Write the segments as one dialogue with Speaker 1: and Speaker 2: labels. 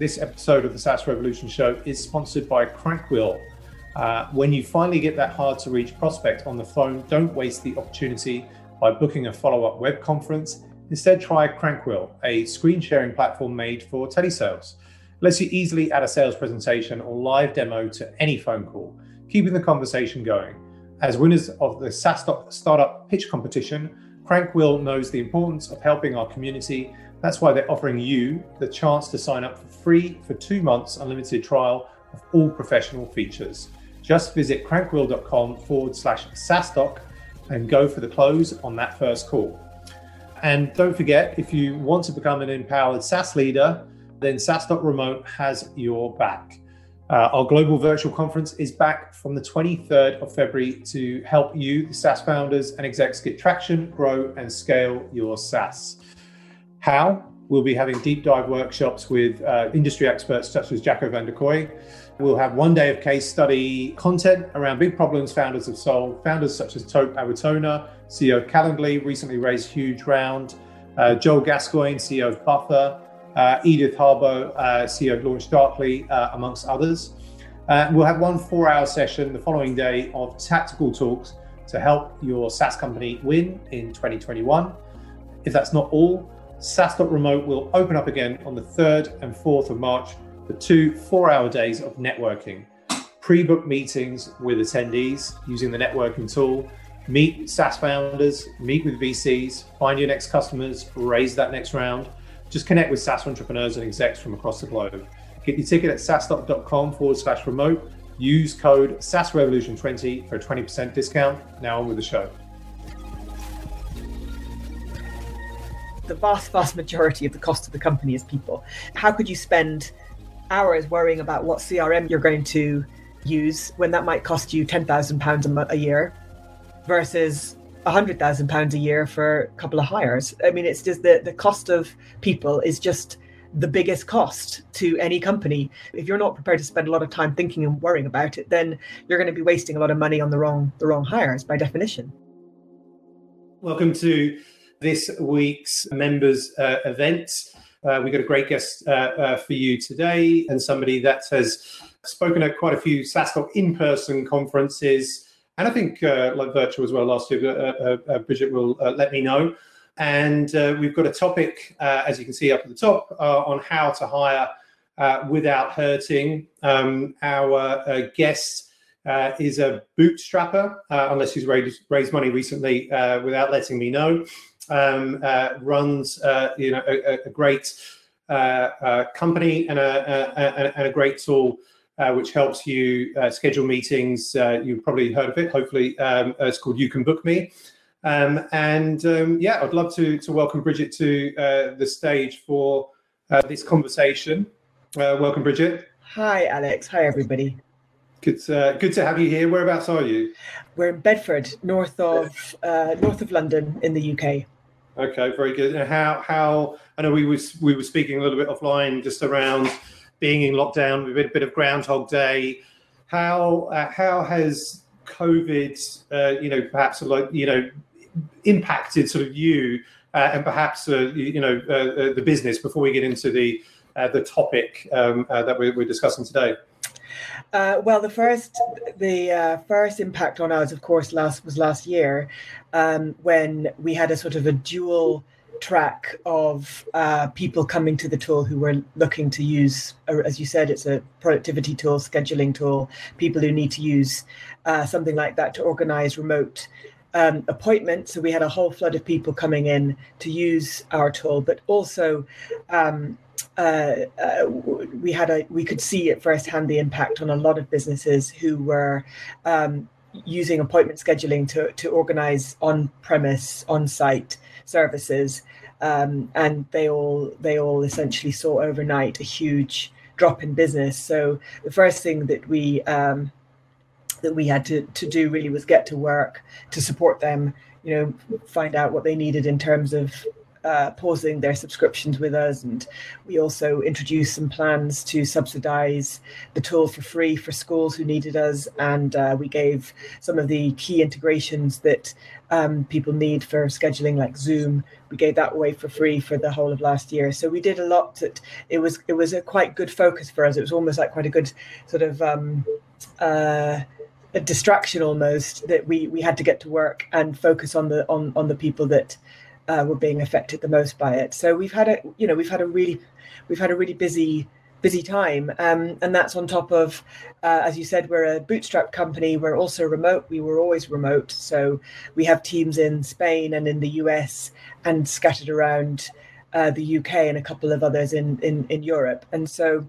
Speaker 1: This episode of the SaaS Revolution Show is sponsored by Crankwheel. Uh, when you finally get that hard to reach prospect on the phone, don't waste the opportunity by booking a follow up web conference. Instead, try Crankwheel, a screen sharing platform made for telesales. It lets you easily add a sales presentation or live demo to any phone call, keeping the conversation going. As winners of the SaaS Startup Pitch Competition, Crankwheel knows the importance of helping our community. That's why they're offering you the chance to sign up for free for two months unlimited trial of all professional features. Just visit crankwheel.com forward slash SaaStock and go for the close on that first call. And don't forget, if you want to become an empowered SaaS leader, then SaaStock Remote has your back. Uh, our global virtual conference is back from the 23rd of February to help you, the SaaS founders and execs, get traction, grow, and scale your SaaS. How? We'll be having deep dive workshops with uh, industry experts such as Jacco van der Kooij. We'll have one day of case study content around big problems founders have solved. Founders such as Tope Awotona, CEO of Calendly, recently raised huge round. Uh, Joel Gascoigne, CEO of Buffer, uh, Edith Harbaugh, uh, CEO of LaunchDarkly, uh, amongst others. Uh, we'll have one four hour session the following day of tactical talks to help your SaaS company win in 2021. If that's not all, SaaS.remote will open up again on the 3rd and 4th of March for two four hour days of networking. Pre book meetings with attendees using the networking tool, meet SaaS founders, meet with VCs, find your next customers, raise that next round just connect with SaaS entrepreneurs and execs from across the globe. Get your ticket at saastock.com forward slash remote. Use code SaaSRevolution20 for a 20% discount. Now on with the show.
Speaker 2: The vast, vast majority of the cost of the company is people. How could you spend hours worrying about what CRM you're going to use when that might cost you £10,000 a year versus hundred thousand pounds a year for a couple of hires. I mean, it's just the the cost of people is just the biggest cost to any company. If you're not prepared to spend a lot of time thinking and worrying about it, then you're going to be wasting a lot of money on the wrong the wrong hires by definition.
Speaker 1: Welcome to this week's members uh, event. Uh, we've got a great guest uh, uh for you today, and somebody that has spoken at quite a few SaaStock in-person conferences and I think uh, like virtual as well last year. Uh, uh, uh Bridget will uh, let me know. And we've got a topic, as you can see up at the top, on how to hire without hurting. Um, our guest is a bootstrapper, unless he's raised, raised money recently without letting me know. Um, runs, you know, a, a great company and a, a, and a great tool uh, which helps you uh, schedule meetings. Uh, you've probably heard of it. Hopefully, um, it's called You Can Book Me. Um, and um, yeah, I'd love to to welcome Bridget to uh, the stage for uh, this conversation. Uh, welcome, Bridget.
Speaker 2: Hi, Alex. Hi, everybody.
Speaker 1: Good, good to have you here. Whereabouts are you?
Speaker 2: We're in Bedford, north of north of London, in the UK.
Speaker 1: Okay, very good. How how I know we was we were speaking a little bit offline just around being in lockdown, a bit, bit of Groundhog Day. How uh, how has COVID, uh, you know, perhaps like you know, impacted sort of you uh, and perhaps uh, you know uh, uh, the business before we get into the the topic um, that we're, we're, discussing today?
Speaker 2: Well, the first the first impact on us, of course, last was last year um, when we had a sort of a dual track of uh, people coming to the tool who were looking to use, uh, as you said, it's a productivity tool, scheduling tool, people who need to use uh, something like that to organize remote um, appointments. So we had a whole flood of people coming in to use our tool, but also um, uh, uh, we had a we could see at firsthand the impact on a lot of businesses who were um, using appointment scheduling to to organize on premise on site services, um, and they all they all essentially saw overnight a huge drop in business. So the first thing that we um, that we had to to do really was get to work to support them. You know, find out what they needed in terms of uh, pausing their subscriptions with us. And we also introduced some plans to subsidize the tool for free for schools who needed us. And uh, we gave some of the key integrations that um, people need for scheduling, like Zoom. We gave that away for free for the whole of last year. So we did a lot. That it was it was a quite good focus for us. It was almost like quite a good sort of um, uh, a distraction almost that we we had to get to work and focus on the on on the people that uh, were being affected the most by it. So we've had a you know we've had a really we've had a really busy busy time. Um, and that's on top of uh, as you said we're a bootstrap company. We're also remote. We were always remote. So we have teams in spain and in the us and scattered around uh, the uk and a couple of others in, in in europe. And so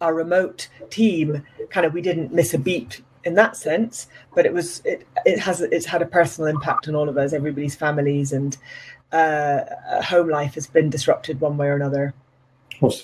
Speaker 2: our remote team kind of we didn't miss a beat in that sense but it was it it has it's had a personal impact on all of us everybody's families and uh, home life has been disrupted one way or another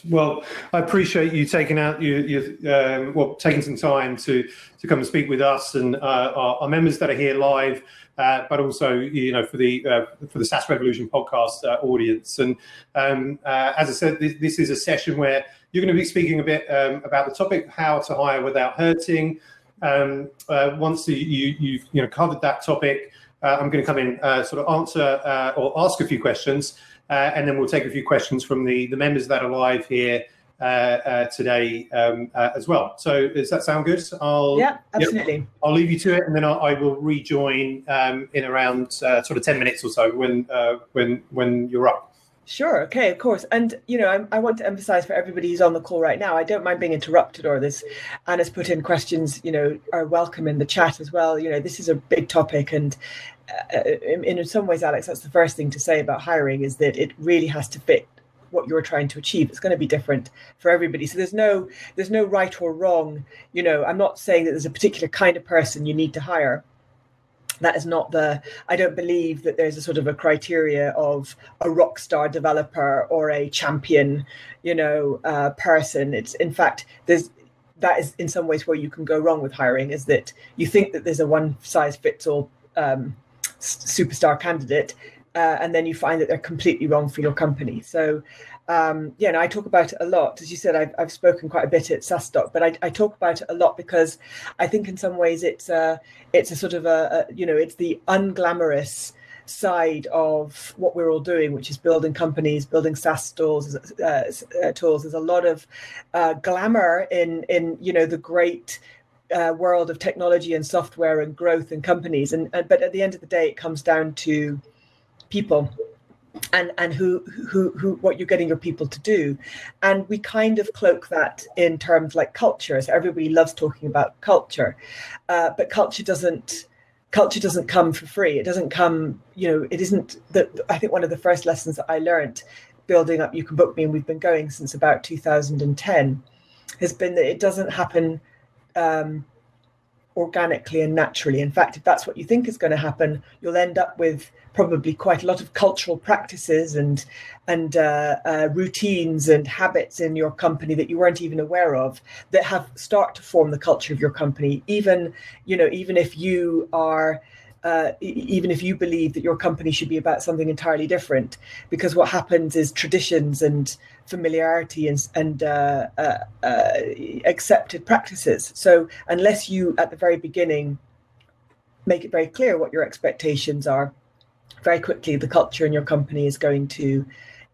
Speaker 1: well, I appreciate you taking out you, you um, well taking some time to to come and speak with us and uh, our, our, members that are here live, uh, but also you know for the uh, for the SaaS Revolution podcast uh, audience. And um, uh, as I said, this, this, is a session where you're going to be speaking a bit um, about the topic how to hire without hurting. Um, uh, once you, you have you know covered that topic, I'm going to come in sort of answer or ask a few questions. Uh, and then we'll take a few questions from the, the members that are live here uh, uh, today um, uh, as well. So does that sound good?
Speaker 2: I'll yeah, absolutely.
Speaker 1: Yep, I'll leave you to it, and then I'll, I will rejoin um, in around uh, sort of ten minutes or so when uh, when when you're up.
Speaker 2: Sure. Okay. Of course. And you know, I, I, want to emphasize for everybody who's on the call right now. I don't mind being interrupted or this. Anna's put in questions. You know, are welcome in the chat as well. You know, this is a big topic, and uh, in, in some ways, Alex, that's the first thing to say about hiring is that it really has to fit what you're trying to achieve it's going to be different for everybody so there's no there's no right or wrong you know i'm not saying that there's a particular kind of person you need to hire that is not the i don't believe that there's a sort of a criteria of a rock star developer or a champion you know uh, person. It's in fact there's that is in some ways where you can go wrong with hiring is that you think that there's a one size fits all um, superstar candidate uh, and then you find that they're completely wrong for your company. So um, yeah, and I talk about it a lot. As you said, I've, I've spoken quite a bit at SaaStock, but I, I, talk about it a lot because I think in some ways it's a, it's a sort of a, a, you know, it's the unglamorous side of what we're all doing, which is building companies, building SaaS tools. Uh, uh, tools. There's a lot of uh, glamour in in you know the great uh, world of technology and software and growth and companies, and, and but at the end of the day, it comes down to people and and who who who what you're getting your people to do. And we kind of cloak that in terms like culture. So everybody loves talking about culture. Uh, but culture doesn't culture doesn't come for free. It doesn't come you know it isn't that i think one of the first lessons that i learned building up you can book me and we've been going since about 2010 has been that it doesn't happen um, organically and naturally. In fact, if that's what you think is going to happen, you'll end up with probably quite a lot of cultural practices and and uh, uh, routines and habits in your company that you weren't even aware of that have start to form the culture of your company. Even you know, even if you are uh, even if you believe that your company should be about something entirely different, because what happens is traditions and familiarity and, and uh, uh, uh, accepted practices. So unless you at the very beginning make it very clear what your expectations are, very quickly the culture in your company is going to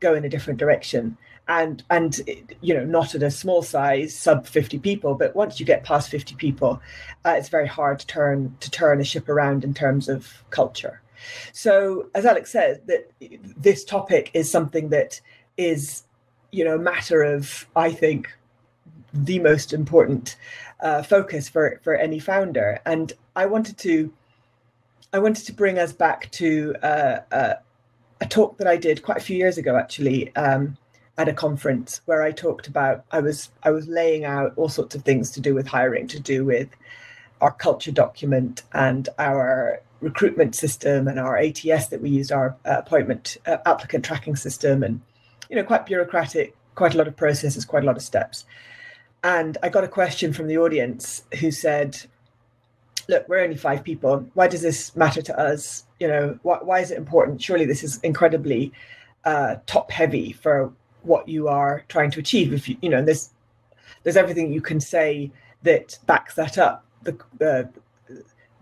Speaker 2: go in a different direction and and you know not at a small size sub 50 people but once you get past 50 people uh, it's very hard to turn to turn a ship around in terms of culture. So as alex said that this topic is something that is you know a matter of i think the most important uh, focus for for any founder. And i wanted to i wanted to bring us back to uh, uh, a talk that i did quite a few years ago actually um, at a conference where I talked about I was I was laying out all sorts of things to do with hiring, to do with our culture document and our recruitment system and our ATS that we used, our uh, appointment uh, applicant tracking system, and you know quite bureaucratic, quite a lot of processes, quite a lot of steps. And I got a question from the audience who said, "Look, we're only five people. Why does this matter to us? You know, why, why is it important? Surely this is incredibly." uh, top heavy for what you are trying to achieve. If you, you know, there's there's everything you can say that backs that up. The, uh,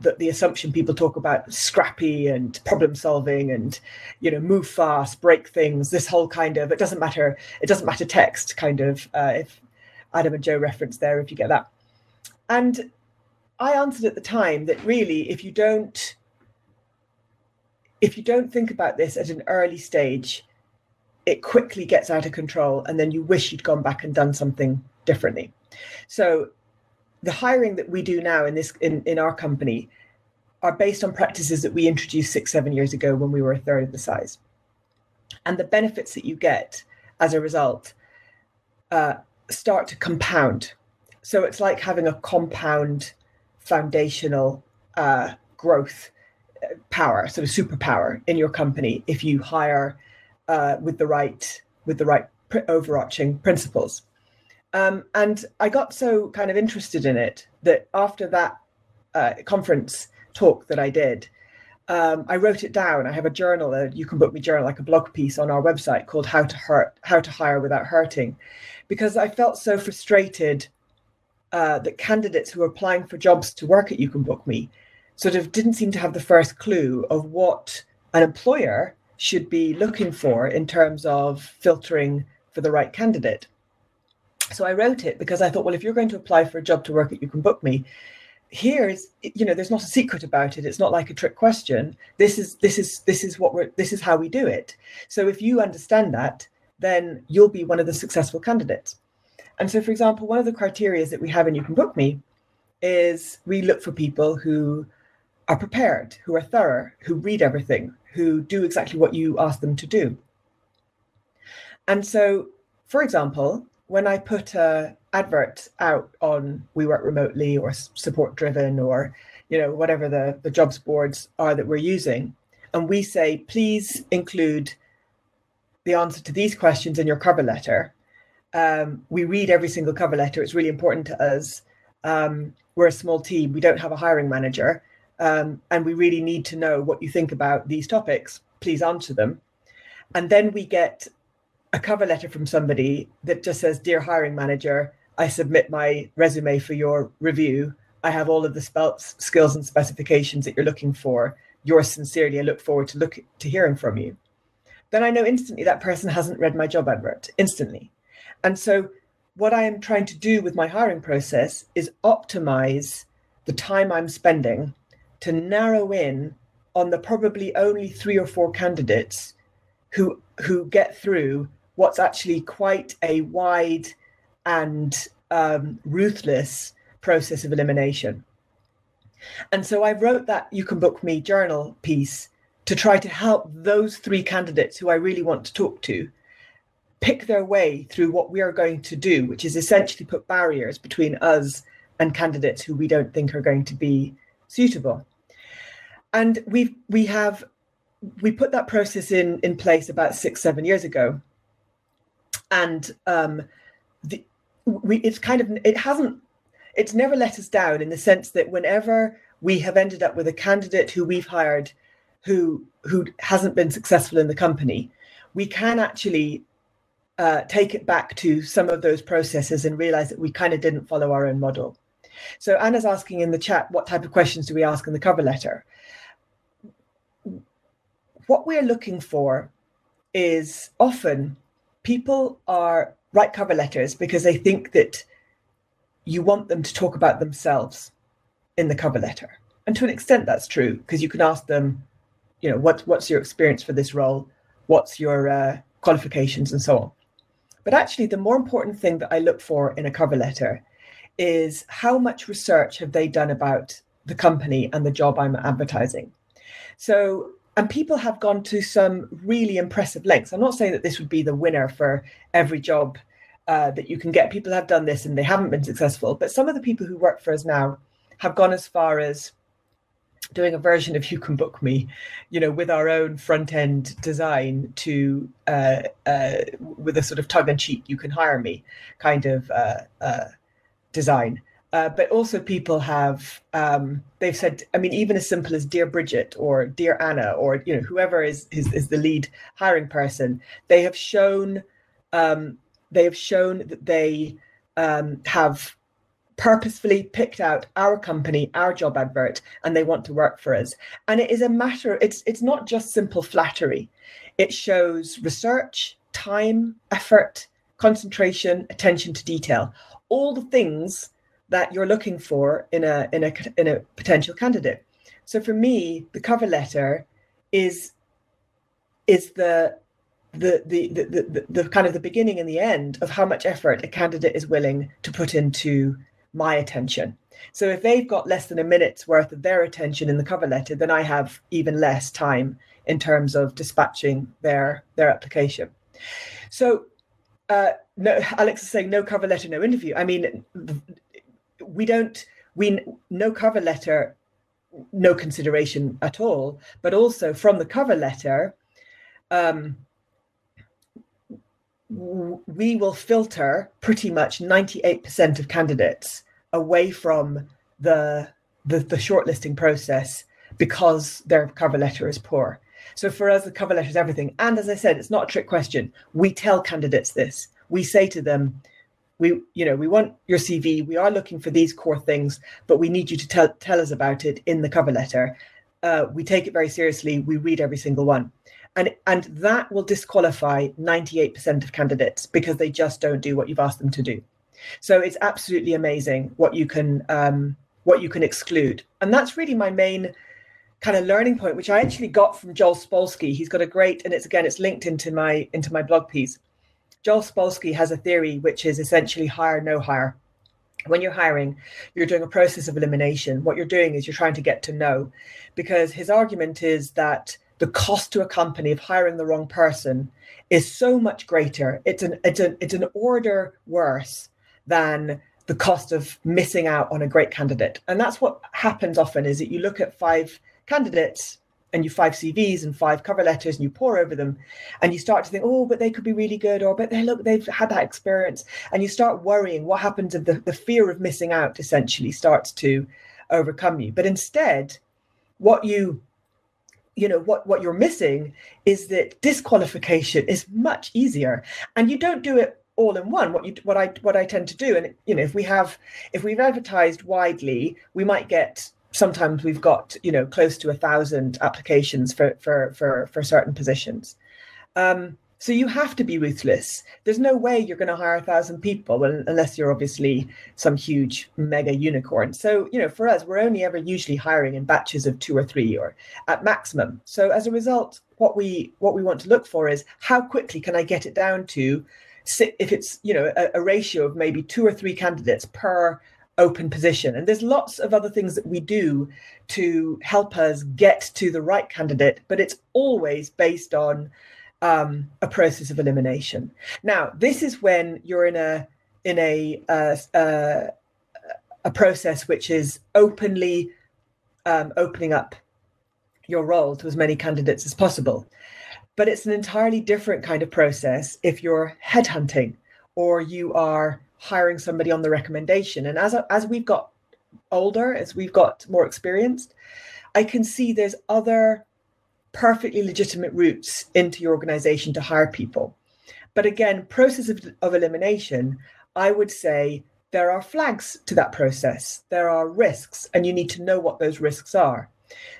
Speaker 2: that the assumption people talk about scrappy and problem solving and you know move fast break things this whole kind of it doesn't matter it doesn't matter text kind of uh, if adam and joe reference there if you get that and i answered at the time that really if you don't if you don't think about this at an early stage it quickly gets out of control and then you wish you'd gone back and done something differently. So the hiring that we do now in this in, in our company are based on practices that we introduced six seven years ago when we were a third of the size. And the benefits that you get as a result uh, start to compound. So it's like having a compound foundational uh, growth uh, power sort of superpower in your company if you hire uh, with the right with the right pr- overarching principles um, and I got so kind of interested in it that after that uh, conference talk that I did, um, I wrote it down. I have a journal, a you can book me journal, like a blog piece on our website called "How to Hurt, How to Hire Without Hurting," because I felt so frustrated uh, that candidates who were applying for jobs to work at You Can Book Me sort of didn't seem to have the first clue of what an employer should be looking for in terms of filtering for the right candidate. So I wrote it because I thought, well, if you're going to apply for a job to work at You Can Book Me, here's you know there's not a secret about it. It's not like a trick question. This is this is this is what we're this is how we do it. So if you understand that then you'll be one of the successful candidates. And so for example one of the criteria that we have in you can book me is we look for people who are prepared who are thorough who read everything who do exactly what you ask them to do and so for example when I put a advert out on We Work Remotely or Support Driven or you know whatever the the jobs boards are that we're using, and we say please include the answer to these questions in your cover letter. Um, we read every single cover letter. It's really important to us. Um, we're a small team. We don't have a hiring manager, um, and we really need to know what you think about these topics. Please answer them, and then we get a cover letter from somebody that just says, Dear hiring manager, I submit my resume for your review. I have all of the skills and specifications that you're looking for. Yours sincerely, I look forward to look to hearing from you. Then I know instantly that person hasn't read my job advert instantly. And so what I am trying to do with my hiring process is optimize the time I'm spending to narrow in on the probably only three or four candidates who who get through what's actually quite a wide and um, ruthless process of elimination. And so I wrote that You Can Book Me journal piece to try to help those three candidates who I really want to talk to pick their way through what we are going to do, which is essentially put barriers between us and candidates who we don't think are going to be suitable. And we we have we put that process in in place about six seven years ago, and um, the, we, it's kind of it hasn't it's never let us down in the sense that whenever we have ended up with a candidate who we've hired who who hasn't been successful in the company we can actually uh, take it back to some of those processes and realize that we kind of didn't follow our own model so anna's asking in the chat what type of questions do we ask in the cover letter what we're looking for is often people are write cover letters because they think that you want them to talk about themselves in the cover letter. And to an extent, that's true because you can ask them, you know, what, what's your experience for this role? What's your uh, qualifications and so on. But actually, the more important thing that I look for in a cover letter is how much research have they done about the company and the job I'm advertising. So and people have gone to some really impressive lengths. I'm not saying that this would be the winner for every job uh, that you can get. People have done this and they haven't been successful. But some of the people who work for us now have gone as far as doing a version of You Can Book Me, you know, with our own front end design to uh, uh, with a sort of tug and cheek, You Can Hire Me kind of uh, uh, design. Uh, but also people have um, they've said i mean even as simple as dear bridget or dear anna or you know whoever is is, is the lead hiring person they have shown um, they have shown that they um, have purposefully picked out our company our job advert and they want to work for us. And it is a matter it's it's not just simple flattery. It shows research time effort concentration attention to detail all the things that you're looking for in a in a in a potential candidate. So for me, the cover letter is is the the, the the, the, the kind of the beginning and the end of how much effort a candidate is willing to put into my attention. So if they've got less than a minute's worth of their attention in the cover letter, then I have even less time in terms of dispatching their their application. So uh, no, Alex is saying no cover letter, no interview. I mean, we don't we no cover letter no consideration at all but also from the cover letter um, we will filter pretty much 98% of candidates away from the, the the shortlisting process because their cover letter is poor so for us the cover letter is everything. And as i said it's not a trick question. We tell candidates this. We say to them we you know we want your cv we are looking for these core things but we need you to tell tell us about it in the cover letter. Uh, we take it very seriously. We read every single one. And and that will disqualify 98% of candidates because they just don't do what you've asked them to do. So it's absolutely amazing what you can um, what you can exclude. And that's really my main kind of learning point which i actually got from joel spolsky he's got a great and it's again it's linked into my into my blog piece Joel Spolsky has a theory which is essentially hire, no hire. When you're hiring, you're doing a process of elimination. What you're doing is you're trying to get to know, because his argument is that the cost to a company of hiring the wrong person is so much greater. It's an it's an it's an order worse than the cost of missing out on a great candidate. And that's what happens often is that you look at five candidates and you five CVs and five cover letters and you pour over them and you start to think, oh, but they could be really good, or but they look, they've had that experience. And you start worrying what happens if the, the fear of missing out essentially starts to overcome you. But instead, what you you know what what you're missing is that disqualification is much easier and you don't do it all in one what you what i what i tend to do and you know if we have if we've advertised widely we might get sometimes we've got you know close to a thousand applications for for for for certain positions. Um, so you have to be ruthless. There's no way you're going to hire a thousand people unless you're obviously some huge mega unicorn. So you know for us we're only ever usually hiring in batches of two or three or at maximum. So as a result what we what we want to look for is how quickly can i get it down to if it's you know a, a ratio of maybe two or three candidates per open position. And there's lots of other things that we do to help us get to the right candidate, but it's always based on um, a process of elimination. Now, this is when you're in a in a uh, uh, a process which is openly um, opening up your role to as many candidates as possible. But it's an entirely different kind of process if you're headhunting or you are hiring somebody on the recommendation. And as as we've got older, as we've got more experienced, I can see there's other perfectly legitimate routes into your organization to hire people. But again, process of, of elimination, I would say there are flags to that process. There are risks, and you need to know what those risks are.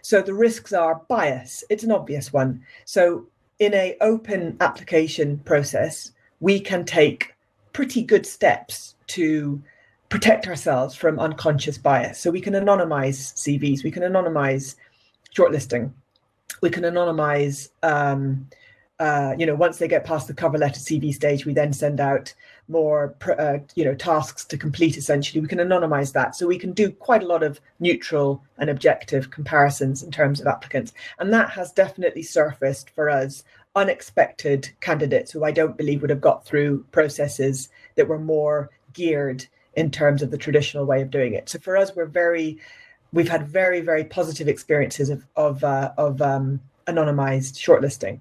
Speaker 2: So the risks are bias. It's an obvious one. So in a open application process, we can take pretty good steps to protect ourselves from unconscious bias. So we can anonymize CVs, we can anonymize shortlisting, we can anonymize. Um, uh, you know, once they get past the cover letter CV stage, we then send out more, uh, you know, tasks to complete. Essentially, we can anonymize that, so we can do quite a lot of neutral and objective comparisons in terms of applicants, and that has definitely surfaced for us unexpected candidates who I don't believe would have got through processes that were more geared in terms of the traditional way of doing it. So for us, we're very, we've had very, very positive experiences of of, uh, of um, anonymized shortlisting.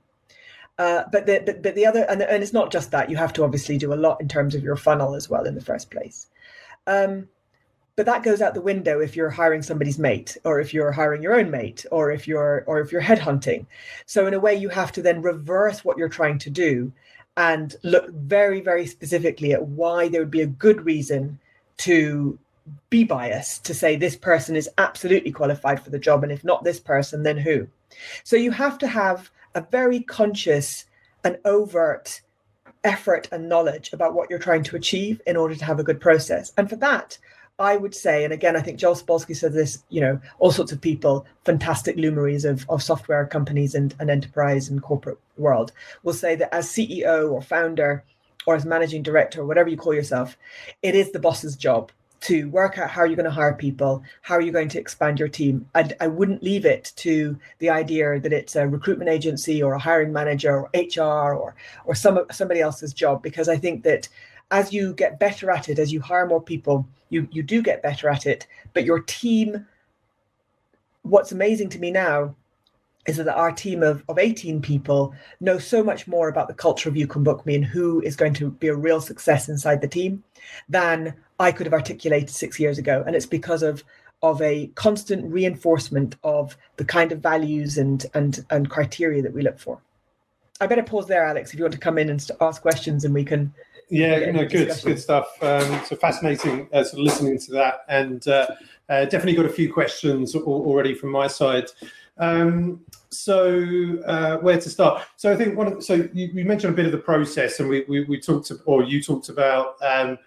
Speaker 2: Uh, but the but, but the other and, and it's not just that you have to obviously do a lot in terms of your funnel as well in the first place. Um, but that goes out the window if you're hiring somebody's mate or if you're hiring your own mate or if you're or if you're headhunting. So in a way you have to then reverse what you're trying to do and look very very specifically at why there would be a good reason to be biased to say this person is absolutely qualified for the job and if not this person then who? So you have to have a very conscious and overt effort and knowledge about what you're trying to achieve in order to have a good process. And for that I would say, and again, I think Joel Spolsky said this, you know, all sorts of people, fantastic luminaries of, of software companies and, and enterprise and corporate world, will say that as CEO or founder or as managing director or whatever you call yourself, it is the boss's job to work out how you're going to hire people, how are you going to expand your team. And I wouldn't leave it to the idea that it's a recruitment agency or a hiring manager or HR or or some somebody else's job, because I think that as you get better at it, as you hire more people, you you do get better at it. But your team, what's amazing to me now is that our team of, of 18 people know so much more about the culture of You Can Book Me and who is going to be a real success inside the team than I could have articulated six years ago. And it's because of of a constant reinforcement of the kind of values and and and criteria that we look for. I better pause there, Alex, if you want to come in and ask questions and we can
Speaker 1: yeah, no, good, good stuff. Um, so fascinating, uh, sort of listening to that, and uh, uh, definitely got a few questions already from my side. Um, so uh, where to start? So I think one. Of, so you, you, mentioned a bit of the process, and we we, we talked, to, or you talked about um,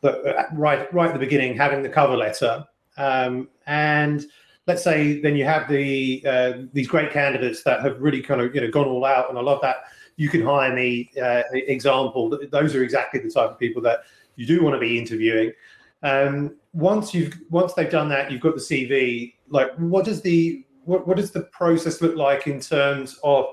Speaker 1: the, uh, right right at the beginning having the cover letter, um, and let's say then you have the uh, these great candidates that have really kind of you know gone all out, and I love that you can hire me uh, example. Those are exactly the type of people that you do want to be interviewing. Um, once you've once they've done that, you've got the CV. Like, what does the what, what does the process look like in terms of,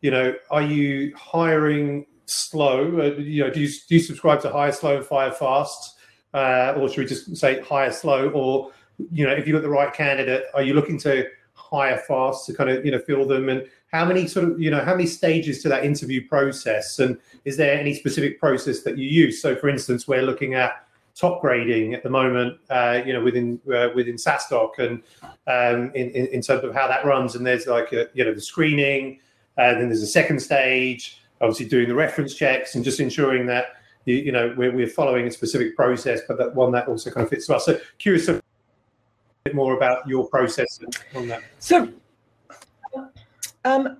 Speaker 1: you know, are you hiring slow? Uh, you know, do you do you subscribe to hire slow and fire fast, uh, or should we just say hire slow? Or you know, if you've got the right candidate, are you looking to hire fast to kind of you know fill them and how many sort of you know how many stages to that interview process? And is there any specific process that you use? So for instance we're looking at top grading at the moment uh, you know within uh, within SaaStock and um, in, in, in terms of how that runs. And there's like a, you know the screening uh, then there's a second stage obviously doing the reference checks and just ensuring that you, you know we're, we're following a specific process but that one that also kind of fits well. So curious a bit more about your process on that.
Speaker 2: So um,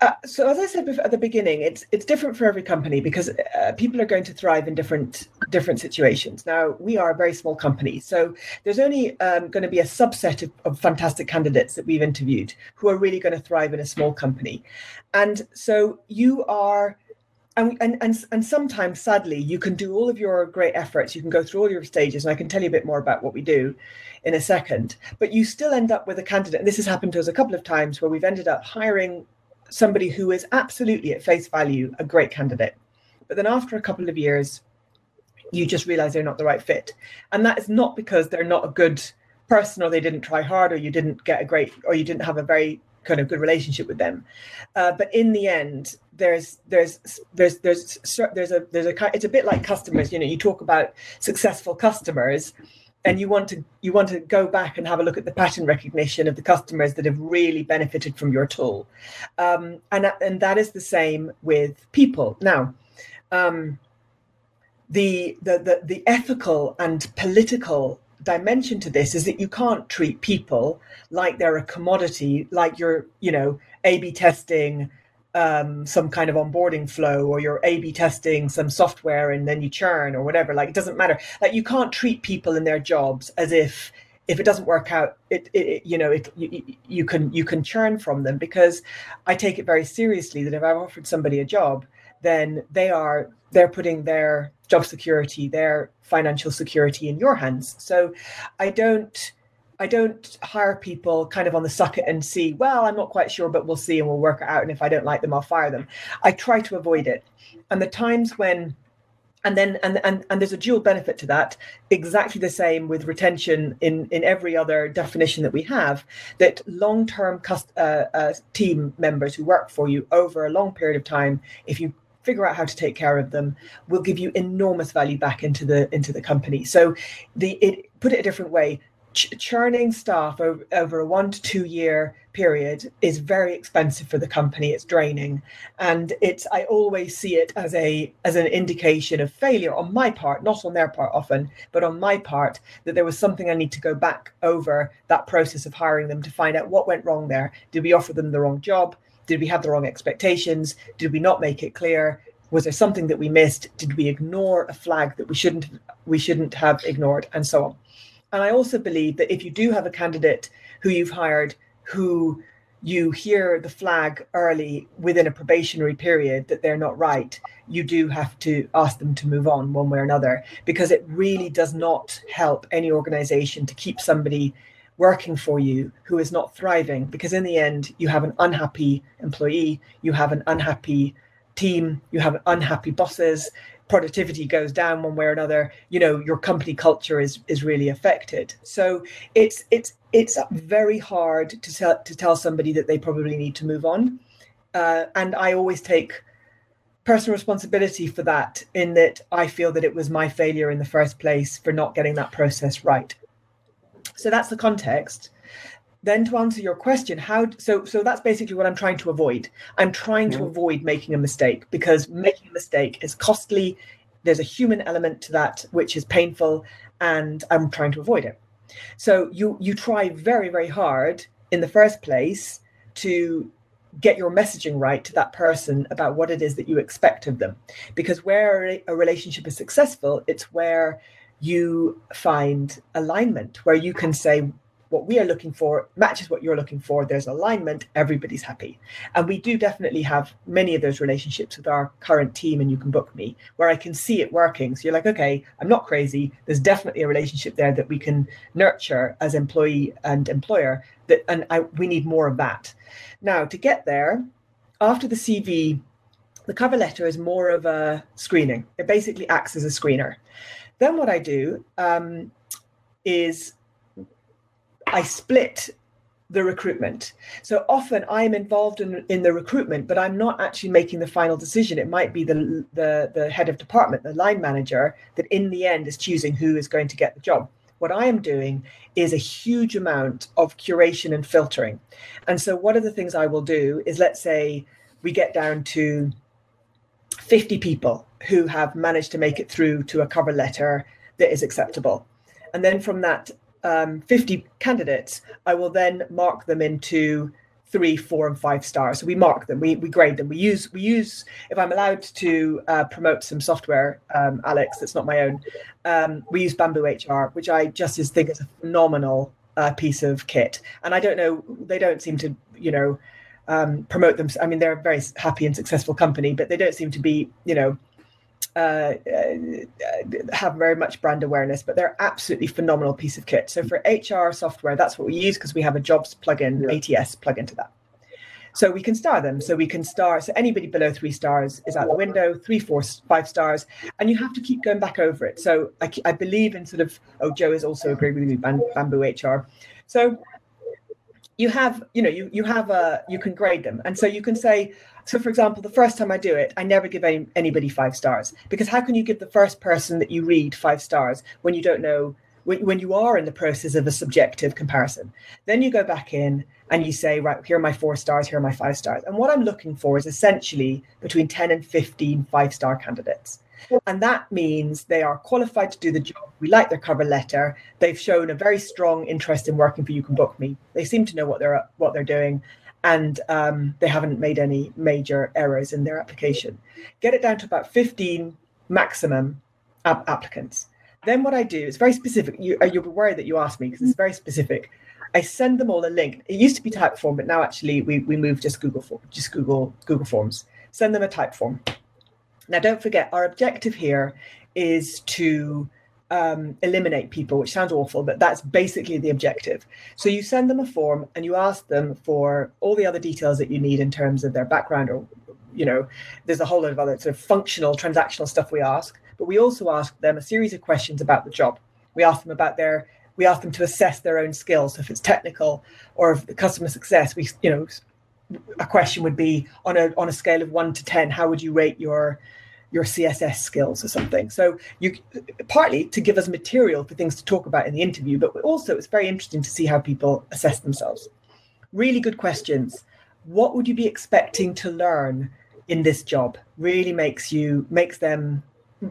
Speaker 2: uh, so as I said at the beginning, it's it's different for every company because uh, people are going to thrive in different different situations. Now we are a very small company, so there's only um, going to be a subset of, of, fantastic candidates that we've interviewed who are really going to thrive in a small company, and so you are. And, and, and, and sometimes, sadly, you can do all of your great efforts. You can go through all your stages, and I can tell you a bit more about what we do in a second. But you still end up with a candidate. And this has happened to us a couple of times where we've ended up hiring somebody who is absolutely at face value a great candidate. But then after a couple of years, you just realize they're not the right fit. And that is not because they're not a good person or they didn't try hard or you didn't get a great or you didn't have a very kind of good relationship with them. Uh, but in the end, there's there's there's there's there's a there's a it's a bit like customers. You know, you talk about successful customers and you want to you want to go back and have a look at the pattern recognition of the customers that have really benefited from your tool um, and and that is the same with people now um, the, the the the ethical and political dimension to this is that you can't treat people like they're a commodity like you're you know a b testing um, some kind of onboarding flow or you're A B testing some software and then you churn or whatever. Like it doesn't matter. Like you can't treat people in their jobs as if if it doesn't work out, it, it you know it you, you can you can churn from them because I take it very seriously that if I've offered somebody a job, then they are they're putting their job security, their financial security in your hands. So I don't I don't hire people kind of on the suck it and see, well, I'm not quite sure, but we'll see and we'll work it out. And if I don't like them, I'll fire them. I try to avoid it. And the times when and then and, and and there's a dual benefit to that exactly the same with retention in in every other definition that we have that long-term cust- uh, uh, team members who work for you over a long period of time if you figure out how to take care of them will give you enormous value back into the into the company. So the it put it a different way, ch- churning staff over, over a one to two year period is very expensive for the company. It's draining. And it's i always see it as a as an indication of failure on my part not on their part often but on my part that there was something i need to go back over that process of hiring them to find out what went wrong there. Did we offer them the wrong job did we have the wrong expectations? Did we not make it clear? Was there something that we missed? Did we ignore a flag that we shouldn't we shouldn't have ignored? And so on. And I also believe that if you do have a candidate who you've hired who you hear the flag early within a probationary period that they're not right, you do have to ask them to move on one way or another because it really does not help any organization to keep somebody working for you who is not thriving because in the end you have an unhappy employee, you have an unhappy team, you have unhappy bosses, productivity goes down one way or another you know your company culture is is really affected. So it's it's it's very hard to tell to tell somebody that they probably need to move on. Uh, and i always take personal responsibility for that in that i feel that it was my failure in the first place for not getting that process right so that's the context. Then to answer your question how so so that's basically what i'm trying to avoid. I'm trying to mm-hmm. avoid making a mistake because making a mistake is costly. There's a human element to that which is painful and i'm trying to avoid it. So you you try very very hard in the first place to get your messaging right to that person about what it is that you expect of them. Because where a relationship is successful it's where you find alignment where you can say what we are looking for matches what you're looking for. There's alignment. Everybody's happy. And we do definitely have many of those relationships with our current team and you can book me where i can see it working. So you're like okay i'm not crazy. There's definitely a relationship there that we can nurture as employee and employer that and I, we need more of that. Now to get there after the cv the cover letter is more of a screening. It basically acts as a screener then what i do um, is I split the recruitment. So often I'm involved in, in the recruitment, but I'm not actually making the final decision. It might be the, the, the head of department, the line manager, that in the end is choosing who is going to get the job. What I am doing is a huge amount of curation and filtering. And so, one of the things I will do is let's say we get down to 50 people who have managed to make it through to a cover letter that is acceptable. And then from that um, 50 candidates, I will then mark them into three, four, and five stars. So we mark them, we, we grade them. We use we use if I'm allowed to uh, promote some software, um, Alex, that's not my own. Um, we use BambooHR, which I just think is a phenomenal uh, piece of kit. And I don't know, they don't seem to, you know, um, promote them. I mean, they're a very happy and successful company, but they don't seem to be, you know, uh, uh, have very much brand awareness, but they're absolutely phenomenal piece of kit. So for HR software, that's what we use because we have a jobs plugin, yeah. ATS plug into that. So we can star them. So we can star. So anybody below three stars is out the window. Three, four, five stars, and you have to keep going back over it. So I, I believe in sort of. Oh, Joe is also agreeing with me. BambooHR. So you have, you know, you you have a you can grade them, and so you can say so, for example, the first time I do it, I never give any, anybody five stars because how can you give the first person that you read five stars when you don't know when, when you are in the process of a subjective comparison? Then you go back in and you say, right, here are my four stars, here are my five stars. And what I'm looking for is essentially between 10 and 15 five star candidates. And that means they are qualified to do the job. We like their cover letter. They've shown a very strong interest in working for You Can Book Me. They seem to know what they're what they're doing and um, they haven't made any major errors in their application. Get it down to about 15 maximum ap- applicants. Then what I do is very specific. You, uh, you'll be worried that you asked me because it's very specific. I send them all a link. It used to be Typeform, but now actually we, we moved just Google form, just Google Google Forms. Send them a Typeform. Now, don't forget, our objective here is to um, eliminate people, which sounds awful, but that's basically the objective. So you send them a form and you ask them for all the other details that you need in terms of their background, or you know, there's a whole lot of other sort of functional, transactional stuff we ask. But we also ask them a series of questions about the job. We ask them about their, we ask them to assess their own skills. So if it's technical or if customer success, we, you know, a question would be on a on a scale of one to ten, how would you rate your your css skills or something? So you partly to give us material for things to talk about in the interview but also it's very interesting to see how people assess themselves. Really good questions. What would you be expecting to learn in this job? Really makes you makes them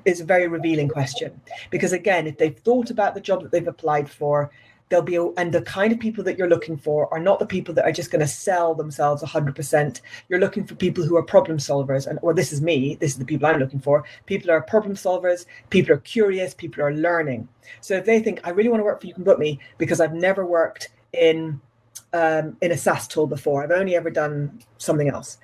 Speaker 2: is a very revealing question. Because again if they've thought about the job that they've applied for they'll be and the kind of people that you're looking for are not the people that are just going to sell themselves 100% you're looking for people who are problem solvers and or this is me this is the people i'm looking for. People are problem solvers people are curious people are learning. So if they think i really want to work for you can book me because i've never worked in um, in a SaaS tool before. I've only ever done something else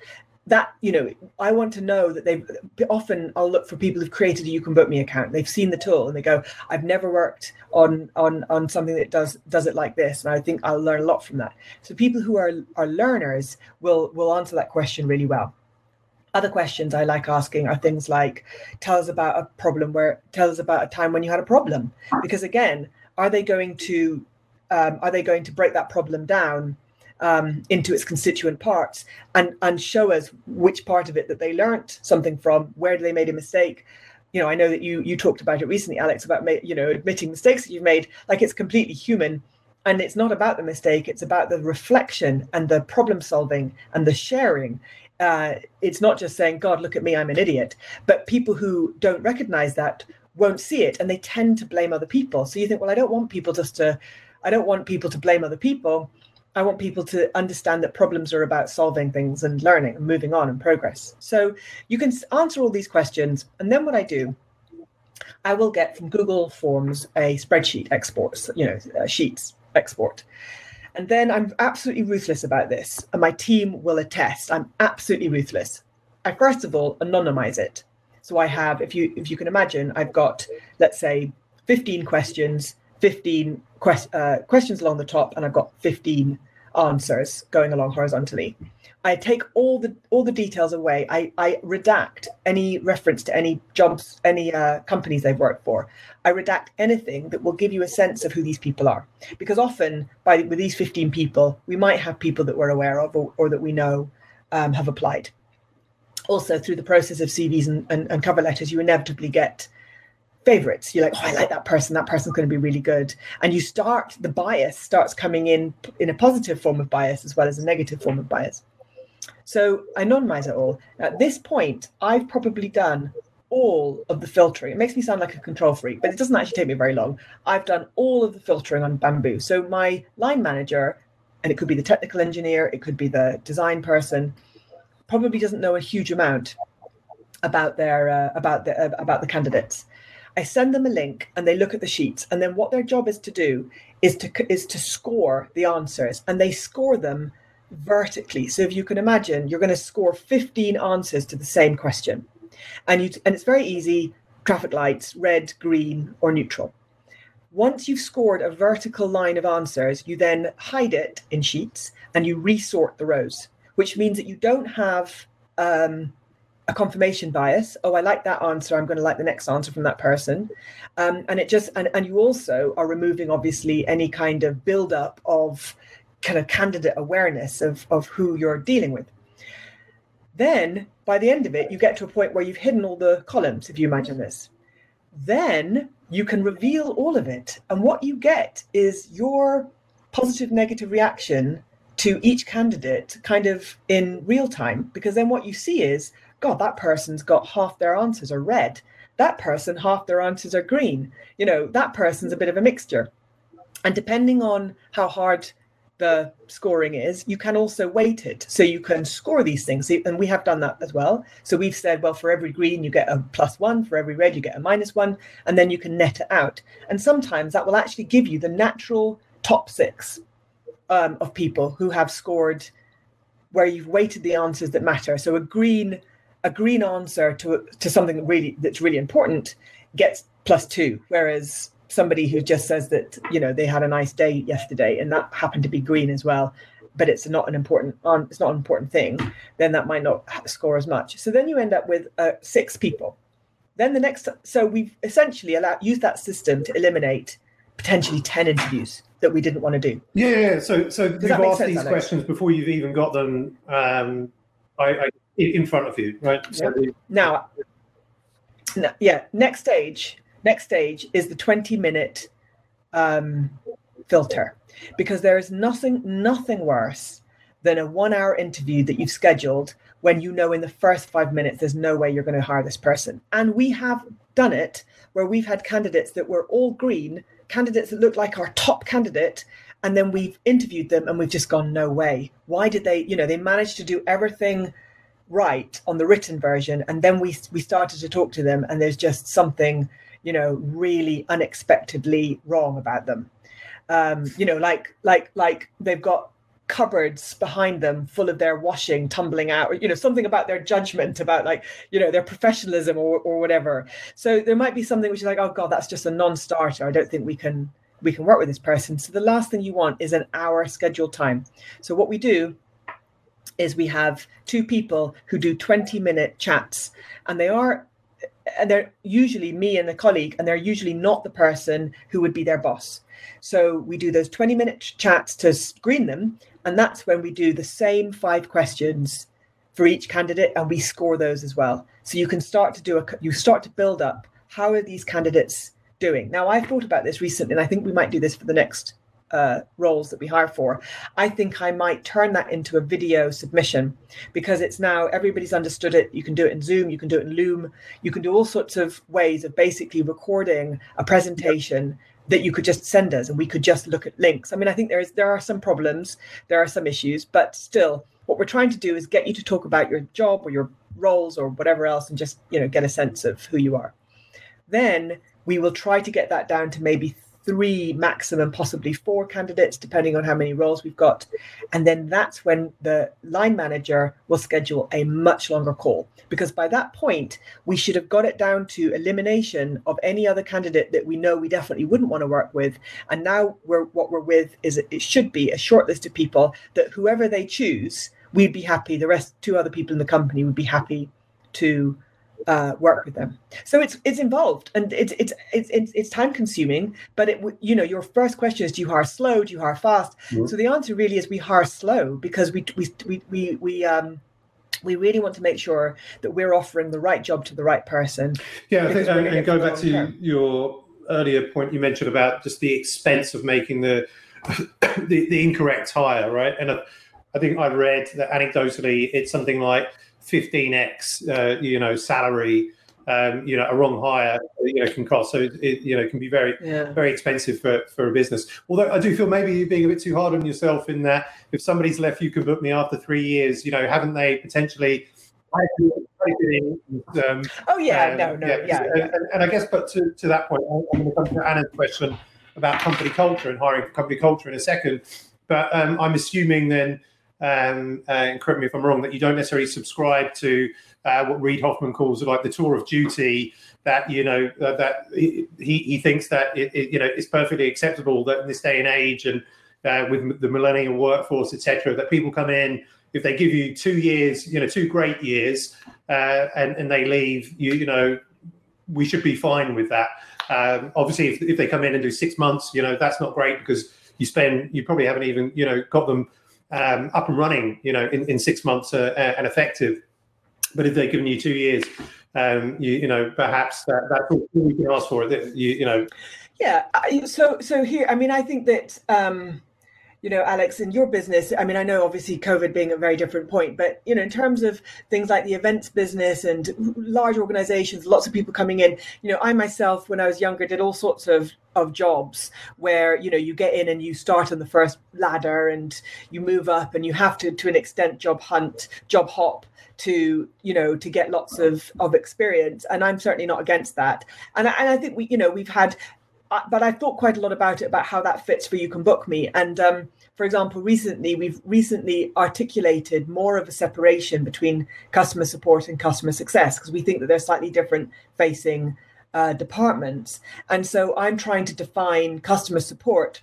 Speaker 2: that you know i want to know that they've often i'll look for people who've created a you can book me account. They've seen the tool and they go i've never worked on on on something that does does it like this. And i think i'll learn a lot from that. So people who are are learners will will answer that question really well. Other questions i like asking are things like tell us about a problem where tell us about a time when you had a problem. Because again are they going to um, are they going to break that problem down um, into its constituent parts and and show us which part of it that they learnt something from where they made a mistake. You know i know that you you talked about it recently alex about you know admitting mistakes that you've made. Like it's completely human and it's not about the mistake it's about the reflection and the problem solving and the sharing. Uh, it's not just saying god look at me i'm an idiot. But people who don't recognize that won't see it and they tend to blame other people. So you think well i don't want people just to i don't want people to blame other people I want people to understand that problems are about solving things and learning and moving on and progress. So you can answer all these questions. And then what I do, I will get from Google Forms a spreadsheet export, you know, uh, sheets export. And then I'm absolutely ruthless about this. And my team will attest. I'm absolutely ruthless. I first of all anonymize it. So I have, if you if you can imagine, I've got, let's say, 15 questions 15 quest, uh, questions along the top, and I've got 15 answers going along horizontally. I take all the all the details away. I, I redact any reference to any jobs, any uh, companies they've worked for. I redact anything that will give you a sense of who these people are, because often by with these 15 people, we might have people that we're aware of or, or that we know um, have applied. Also, through the process of CVs and, and, and cover letters, you inevitably get favorites. You're like, oh, I like that person. That person's going to be really good. And you start, the bias starts coming in in a positive form of bias as well as a negative form of bias. So I anonymize it all. At this point, I've probably done all of the filtering. It makes me sound like a control freak, but it doesn't actually take me very long. I've done all of the filtering on Bamboo. So my line manager, and it could be the technical engineer, it could be the design person, probably doesn't know a huge amount about their uh, about the uh, about the candidates. I send them a link and they look at the sheets. And then what their job is to do is to is to score the answers and they score them vertically. So if you can imagine, you're going to score 15 answers to the same question. And you and it's very easy, traffic lights, red, green, or neutral. Once you've scored a vertical line of answers, you then hide it in sheets and you resort the rows, which means that you don't have um, a confirmation bias. Oh, I like that answer. I'm going to like the next answer from that person. Um, and it just, and, and you also are removing obviously any kind of buildup of kind of candidate awareness of, of who you're dealing with. Then by the end of it, you get to a point where you've hidden all the columns, if you imagine this. Then you can reveal all of it. And what you get is your positive, negative reaction to each candidate kind of in real time. Because then what you see is God, that person's got half their answers are red. That person, half their answers are green. You know, that person's a bit of a mixture. And depending on how hard the scoring is, you can also weight it. So you can score these things. And we have done that as well. So we've said, well, for every green, you get a plus one. For every red, you get a minus one. And then you can net it out. And sometimes that will actually give you the natural top six um, of people who have scored where you've weighted the answers that matter. So a green a green answer to to something really that's really important gets plus two, whereas somebody who just says that you know they had a nice day yesterday and that happened to be green as well, but it's not an important it's not an important thing, then that might not score as much. So then you end up with uh, six people. Then the next, so we've essentially allowed used that system to eliminate potentially ten interviews that we didn't want to do.
Speaker 1: Yeah, yeah. So so Does you've asked sense, these questions before you've even got them. Um, I, I in front of you, right?
Speaker 2: So now, yeah, next stage. Next stage is the 20 minute um, filter because there is nothing nothing worse than a one hour interview that you've scheduled when you know in the first five minutes there's no way you're going to hire this person. And we have done it where we've had candidates that were all green, candidates that looked like our top candidate, and then we've interviewed them and we've just gone, no way. Why did they, you know, they managed to do everything right on the written version, and then we we started to talk to them, and there's just something, you know, really unexpectedly wrong about them. Um, you know, like like like they've got cupboards behind them full of their washing tumbling out or you know something about their judgment about like you know their professionalism or, or whatever so there might be something which is like oh god that's just a non-starter i don't think we can we can work with this person. So the last thing you want is an hour scheduled time. So what we do is we have two people who do 20 minute chats and they are and they're usually me and a colleague and they're usually not the person who would be their boss. So we do those 20 minute chats to screen them and that's when we do the same five questions for each candidate and we score those as well. So you can start to do a, you start to build up how are these candidates doing? Now, I've thought about this recently and I think we might do this for the next uh, roles that we hire for, I think I might turn that into a video submission because it's now everybody's understood it. You can do it in Zoom, you can do it in Loom, you can do all sorts of ways of basically recording a presentation that you could just send us and we could just look at links. I mean, I think there is there are some problems, there are some issues, but still, what we're trying to do is get you to talk about your job or your roles or whatever else, and just you know get a sense of who you are. Then we will try to get that down to maybe three, maximum possibly four candidates, depending on how many roles we've got. And then that's when the line manager will schedule a much longer call. Because by that point, we should have got it down to elimination of any other candidate that we know we definitely wouldn't want to work with. And now we're what we're with is it should be a short list of people that whoever they choose, we'd be happy. The rest two other people in the company would be happy to uh, work with them. So it's it's involved and it's it's it's it's, it's time consuming. But it you know your first question is do you hire slow? Do you hire fast? Mm-hmm. So the answer really is we hire slow because we we we we, we um we really want to make sure that we're offering the right job to the right person.
Speaker 1: Yeah, I think, and, and go back to term. your earlier point you mentioned about just the expense of making the the, the incorrect hire, right? And I, I think I read that anecdotally it's something like 15x, uh, you know, salary, um, you know, a wrong hire, you know, can cost. So it, it you know, can be very, yeah. very expensive for, for a business. Although I do feel maybe you're being a bit too hard on yourself in that if somebody's left, you can book me after three years. You know, haven't they potentially?
Speaker 2: Um, oh yeah, um, no, no, yeah. yeah,
Speaker 1: and, and, and, I guess, but to, to that point, I'm going to come to Anna's question about company culture and hiring for company culture in a second. But um, I'm assuming then um, uh, and correct me if I'm wrong, that you don't necessarily subscribe to uh, what Reid Hoffman calls like the tour of duty. That you know uh, that he he thinks that it, it, you know it's perfectly acceptable that in this day and age and uh, with the millennial workforce, etc., that people come in if they give you two years, you know, two great years, uh, and and they leave, you you know, we should be fine with that. Um, obviously, if, if they come in and do six months, you know, that's not great because you spend you probably haven't even you know got them um, up and running, you know, in, in six months uh, uh, and effective. But if they're giving you two years, um, you, you know, perhaps that, that's all we can ask for. That you, you know.
Speaker 2: Yeah. So so here, I mean, I think that. Um, you know, Alex, in your business, I mean, I know obviously COVID being a very different point, but you know, in terms of things like the events business and large organizations, lots of people coming in, you know, I myself, when I was younger, did all sorts of of jobs where you know you get in and you start on the first ladder and you move up and you have to to an extent job hunt job hop to you know to get lots of of experience and i'm certainly not against that and I, and I think we you know we've had but I thought quite a lot about it about how that fits for you can book me. And um, for example, recently we've recently articulated more of a separation between customer support and customer success because we think that they're slightly different facing uh, departments. And so I'm trying to define customer support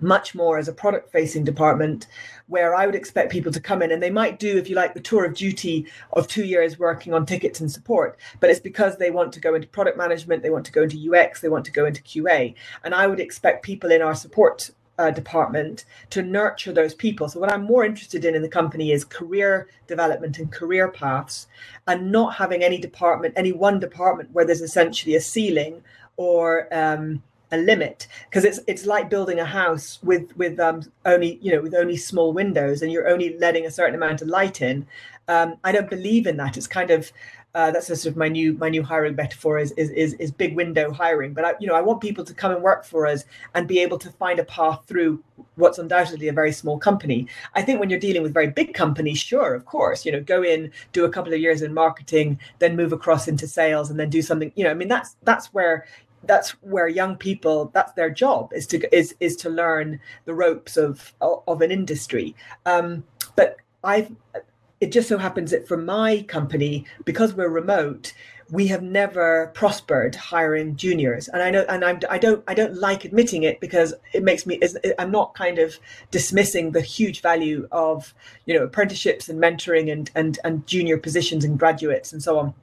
Speaker 2: much more as a product facing department where I would expect people to come in and they might do, if you like, the tour of duty of two years working on tickets and support, but it's because they want to go into product management, they want to go into UX, they want to go into QA. And I would expect people in our support uh, department to nurture those people. So, what I'm more interested in in the company is career development and career paths, and not having any department, any one department where there's essentially a ceiling or um, a limit because it's it's like building a house with with um, only you know with only small windows and you're only letting a certain amount of light in. Um, I don't believe in that. It's kind of uh, that's sort of my new my new hiring metaphor is, is is is big window hiring. But I, you know, I want people to come and work for us and be able to find a path through what's undoubtedly a very small company. I think when you're dealing with very big companies, sure, of course, you know, go in, do a couple of years in marketing, then move across into sales, and then do something. You know, I mean, that's that's where that's where young people that's their job is to is is to learn the ropes of of an industry um, but i've it just so happens that for my company because we're remote we have never prospered hiring juniors. And i know and I'm, i don't i don't like admitting it because it makes me i'm not kind of dismissing the huge value of you know apprenticeships and mentoring and and and junior positions and graduates and so on.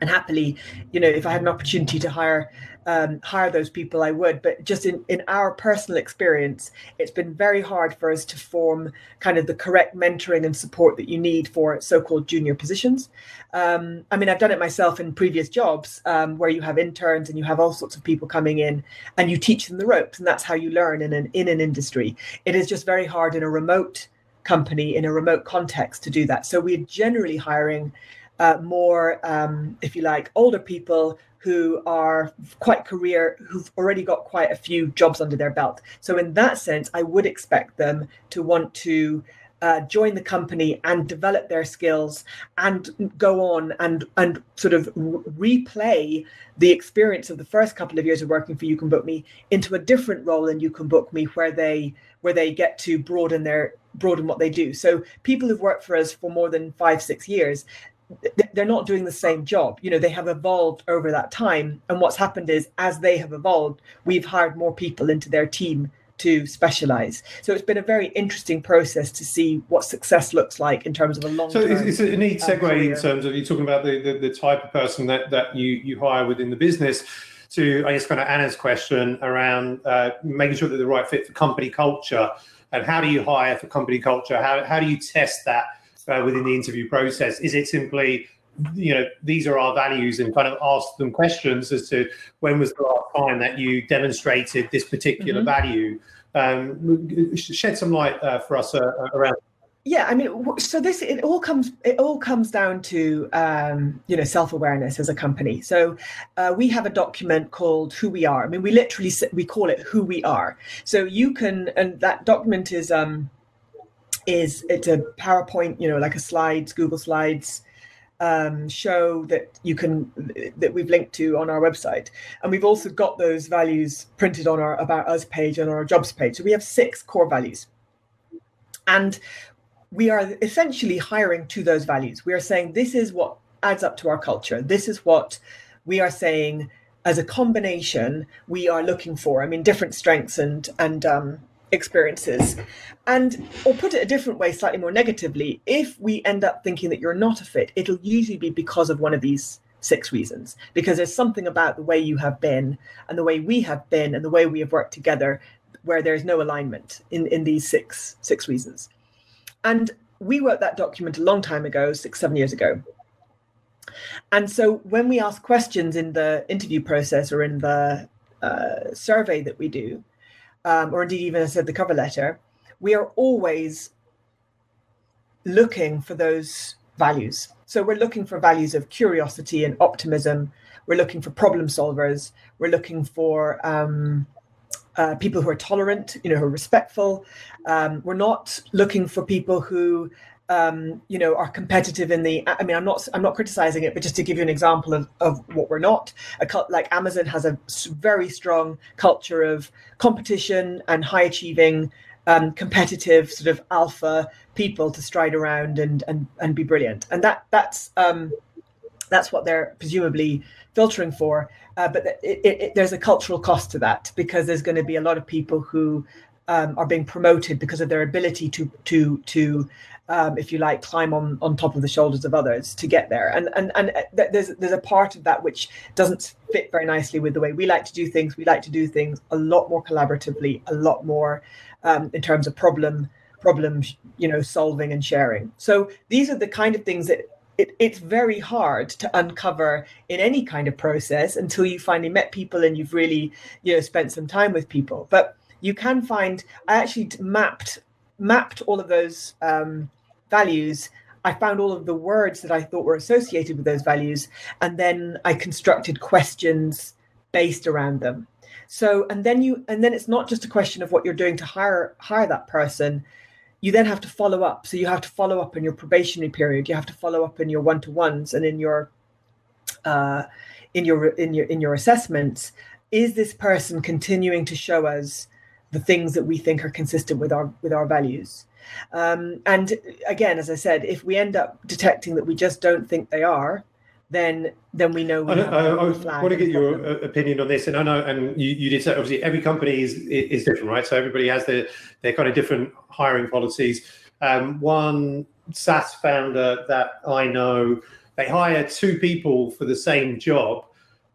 Speaker 2: And happily you know if i had an opportunity to hire um, hire those people i would. But just in, in our personal experience it's been very hard for us to form kind of the correct mentoring and support that you need for so-called junior positions. Um, i mean i've done it myself in previous jobs um, where you have interns and you have all sorts of people coming in and you teach them the ropes and that's how you learn in an in an industry. It is just very hard in a remote company in a remote context to do that. So we're generally hiring uh, more, um, if you like, older people who are quite career, who've already got quite a few jobs under their belt. So, in that sense, I would expect them to want to uh, join the company and develop their skills and go on and and sort of replay the experience of the first couple of years of working for you can book me into a different role in you can book me where they where they get to broaden their broaden what they do so people who've worked for us for more than five six years they're not doing the same job. You know they have evolved over that time and what's happened is as they have evolved we've hired more people into their team to specialize. So it's been a very interesting process to see what success looks like in terms of a long
Speaker 1: so it's, a neat uh, segue in terms of you talking about the, the, the type of person that that you you hire within the business to i guess kind of anna's question around uh, making sure that the right fit for company culture. And how do you hire for company culture? How, how do you test that uh, within the interview process? Is it simply, you know, these are our values and kind of ask them questions as to when was the last time that you demonstrated this particular mm-hmm. value? Um, shed some light uh, for us uh, around
Speaker 2: yeah i mean so this it all comes it all comes down to um, you know self-awareness as a company so uh, we have a document called who we are i mean we literally we call it who we are so you can and that document is um is it's a PowerPoint, you know, like a slides, Google Slides um, show that you can that we've linked to on our website, and we've also got those values printed on our about us page and our jobs page. So we have six core values, and we are essentially hiring to those values. We are saying this is what adds up to our culture. This is what we are saying as a combination we are looking for. I mean, different strengths and and um, experiences. And, or put it a different way, slightly more negatively, if we end up thinking that you're not a fit, it'll usually be because of one of these six reasons. Because there's something about the way you have been and the way we have been and the way we have worked together where there's no alignment in, in these six six reasons. And we wrote that document a long time ago, six, seven years ago. And so when we ask questions in the interview process or in the uh, survey that we do, um, or indeed even I said the cover letter, we are always looking for those values. So we're looking for values of curiosity and optimism. We're looking for problem solvers. We're looking for um, uh, people who are tolerant, you know, who are respectful. Um, we're not looking for people who um, you know, are competitive in the. I mean, I'm not I'm not criticizing it, but just to give you an example of, of what we're not. Cult like Amazon has a very strong culture of competition and high achieving, um, competitive sort of alpha people to stride around and and and be brilliant. And that that's um, that's what they're presumably filtering for. Uh, but it, it, it, there's a cultural cost to that because there's going to be a lot of people who um, are being promoted because of their ability to to to um, if you like, climb on on top of the shoulders of others to get there. And and and uh, there's there's a part of that which doesn't fit very nicely with the way we like to do things. We like to do things a lot more collaboratively, a lot more um, in terms of problem problem you know solving and sharing. So these are the kind of things that it, it's very hard to uncover in any kind of process until you finally met people and you've really you know spent some time with people but you can find i actually mapped mapped all of those um, values i found all of the words that i thought were associated with those values and then i constructed questions based around them so and then you and then it's not just a question of what you're doing to hire hire that person you then have to follow up. So you have to follow up in your probationary period. You have to follow up in your one to ones and in your uh, in your in your in your assessments. Is this person continuing to show us the things that we think are consistent with our with our values? Um, and again, as I said, if we end up detecting that we just don't think they are, then then we know. We
Speaker 1: I, I, I want to get your problem. opinion on this, and I know, and you, you did say obviously every company is is different, right? So everybody has their their kind of different hiring policies. Um, one SaaS founder that I know, they hire two people for the same job,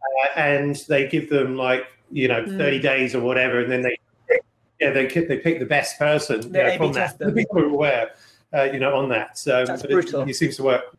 Speaker 1: uh, and they give them like you know mm. thirty days or whatever, and then they yeah they they pick the best person yeah, from that. The people are aware, uh, you know, on that. So
Speaker 2: That's brutal.
Speaker 1: It, it seems to work.